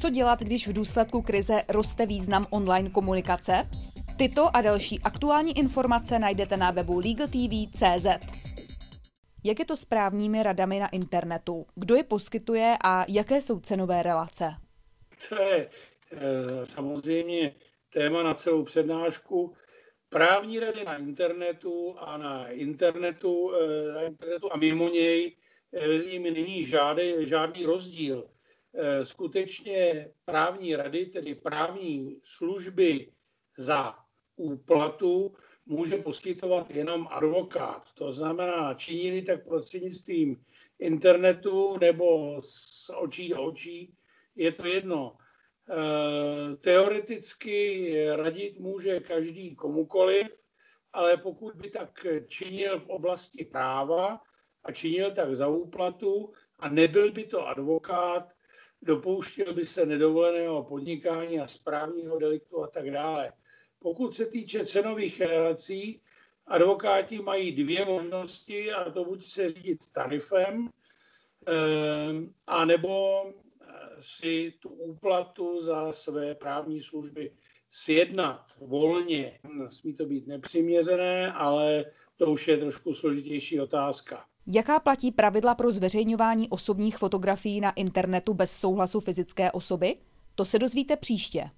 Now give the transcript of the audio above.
Co dělat, když v důsledku krize roste význam online komunikace? Tyto a další aktuální informace najdete na webu LegalTV.cz. Jak je to s právními radami na internetu? Kdo je poskytuje a jaké jsou cenové relace? To je e, samozřejmě téma na celou přednášku. Právní rady na internetu a na internetu, e, na internetu a mimo něj mezi nimi není žádný, žádný rozdíl. E, skutečně právní rady, tedy právní služby za úplatu, může poskytovat jenom advokát. To znamená, činili tak prostřednictvím internetu nebo z očí do očí, je to jedno. E, teoreticky radit může každý komukoliv, ale pokud by tak činil v oblasti práva a činil tak za úplatu a nebyl by to advokát, dopouštěl by se nedovoleného podnikání a správního deliktu a tak dále. Pokud se týče cenových relací, advokáti mají dvě možnosti, a to buď se řídit tarifem, eh, a nebo eh, si tu úplatu za své právní služby sjednat volně. Smí to být nepřiměřené, ale to už je trošku složitější otázka. Jaká platí pravidla pro zveřejňování osobních fotografií na internetu bez souhlasu fyzické osoby? To se dozvíte příště.